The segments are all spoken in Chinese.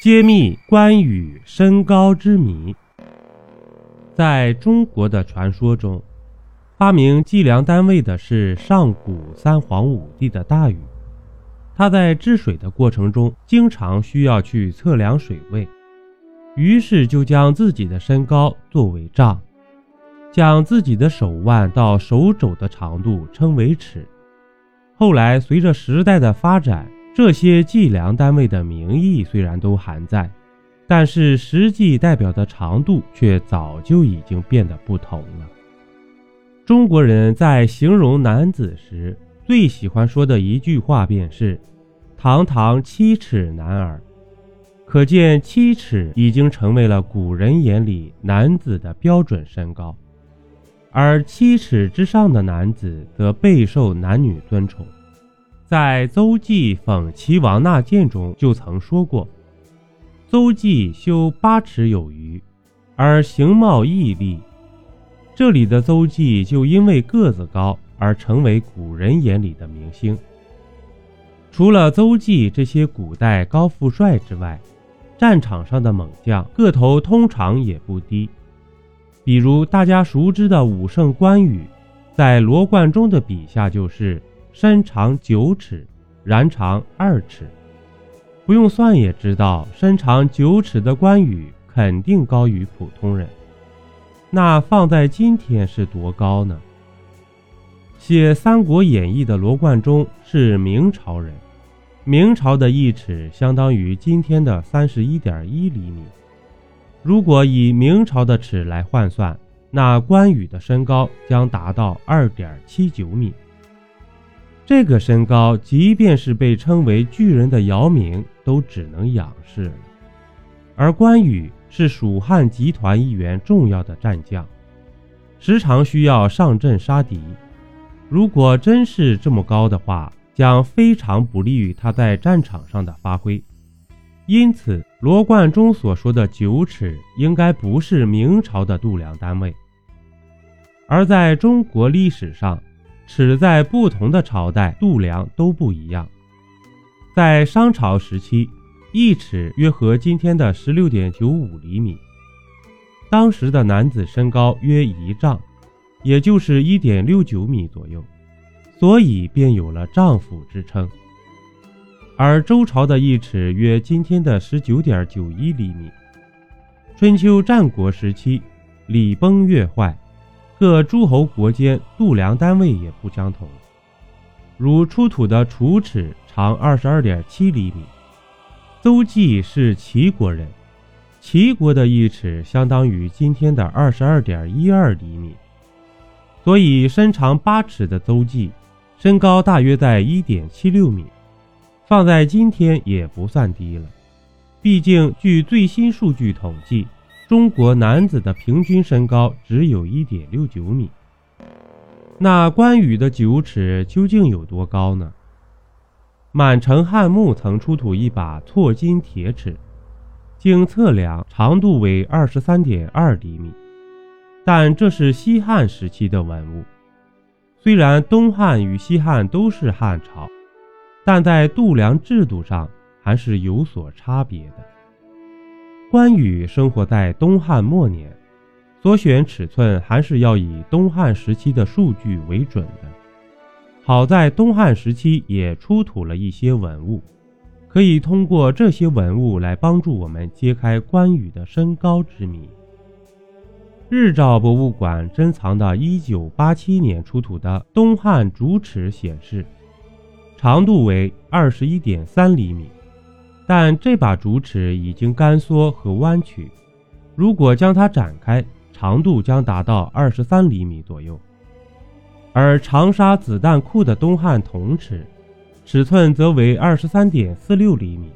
揭秘关羽身高之谜。在中国的传说中，发明计量单位的是上古三皇五帝的大禹。他在治水的过程中，经常需要去测量水位，于是就将自己的身高作为丈，将自己的手腕到手肘的长度称为尺。后来随着时代的发展，这些计量单位的名义虽然都还在，但是实际代表的长度却早就已经变得不同了。中国人在形容男子时，最喜欢说的一句话便是“堂堂七尺男儿”，可见七尺已经成为了古人眼里男子的标准身高，而七尺之上的男子则备受男女尊崇。在《邹忌讽齐王纳谏》中就曾说过：“邹忌修八尺有余，而形貌毅力。”这里的邹忌就因为个子高。而成为古人眼里的明星。除了邹忌这些古代高富帅之外，战场上的猛将个头通常也不低。比如大家熟知的武圣关羽，在罗贯中的笔下就是身长九尺，髯长二尺。不用算也知道，身长九尺的关羽肯定高于普通人。那放在今天是多高呢？写《三国演义》的罗贯中是明朝人，明朝的一尺相当于今天的三十一点一厘米。如果以明朝的尺来换算，那关羽的身高将达到二点七九米。这个身高，即便是被称为巨人的姚明都只能仰视了。而关羽是蜀汉集团一员重要的战将，时常需要上阵杀敌。如果真是这么高的话，将非常不利于他在战场上的发挥。因此，罗贯中所说的九尺应该不是明朝的度量单位。而在中国历史上，尺在不同的朝代度量都不一样。在商朝时期，一尺约合今天的十六点九五厘米，当时的男子身高约一丈。也就是一点六九米左右，所以便有了丈夫之称。而周朝的一尺约今天的十九点九一厘米。春秋战国时期，礼崩乐坏，各诸侯国间度量单位也不相同。如出土的楚尺长二十二点七厘米，邹忌是齐国人，齐国的一尺相当于今天的二十二点一二厘米。所以，身长八尺的邹忌，身高大约在一点七六米，放在今天也不算低了。毕竟，据最新数据统计，中国男子的平均身高只有一点六九米。那关羽的九尺究竟有多高呢？满城汉墓曾出土一把错金铁尺，经测量，长度为二十三点二厘米。但这是西汉时期的文物，虽然东汉与西汉都是汉朝，但在度量制度上还是有所差别的。关羽生活在东汉末年，所选尺寸还是要以东汉时期的数据为准的。好在东汉时期也出土了一些文物，可以通过这些文物来帮助我们揭开关羽的身高之谜。日照博物馆珍藏的1987年出土的东汉竹尺显示，长度为21.3厘米，但这把竹尺已经干缩和弯曲，如果将它展开，长度将达到23厘米左右。而长沙子弹库的东汉铜尺，尺寸则为23.46厘米，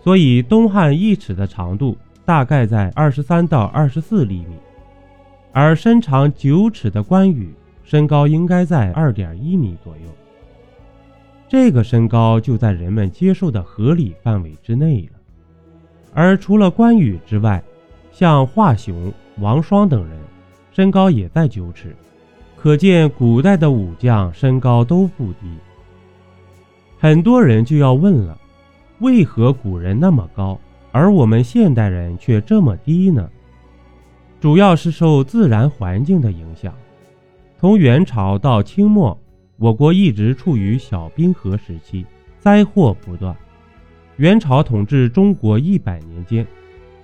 所以东汉一尺的长度大概在23到24厘米。而身长九尺的关羽，身高应该在二点一米左右。这个身高就在人们接受的合理范围之内了。而除了关羽之外，像华雄、王双等人，身高也在九尺，可见古代的武将身高都不低。很多人就要问了：为何古人那么高，而我们现代人却这么低呢？主要是受自然环境的影响。从元朝到清末，我国一直处于小冰河时期，灾祸不断。元朝统治中国一百年间，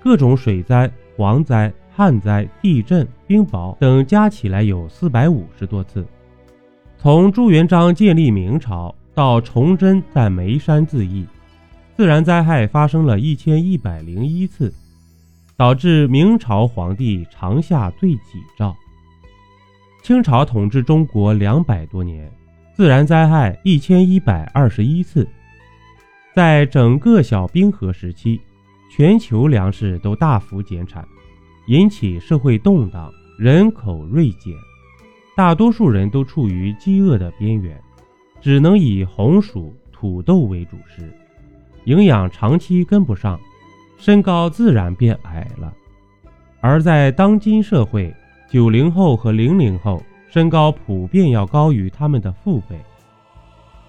各种水灾、蝗灾、旱灾、地震、冰雹等加起来有四百五十多次。从朱元璋建立明朝到崇祯在眉山自缢，自然灾害发生了一千一百零一次，导致明朝皇帝长夏罪己诏。清朝统治中国两百多年，自然灾害一千一百二十一次。在整个小冰河时期，全球粮食都大幅减产，引起社会动荡，人口锐减，大多数人都处于饥饿的边缘，只能以红薯、土豆为主食，营养长期跟不上，身高自然变矮了。而在当今社会，九零后和零零后身高普遍要高于他们的父辈，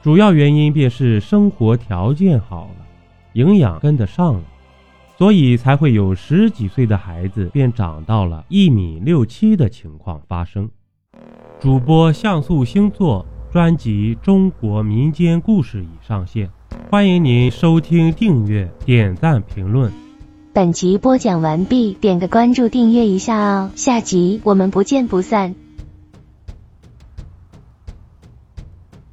主要原因便是生活条件好了，营养跟得上了，所以才会有十几岁的孩子便长到了一米六七的情况发生。主播像素星座专辑《中国民间故事》已上线，欢迎您收听、订阅、点赞、评论。本集播讲完毕，点个关注，订阅一下哦，下集我们不见不散。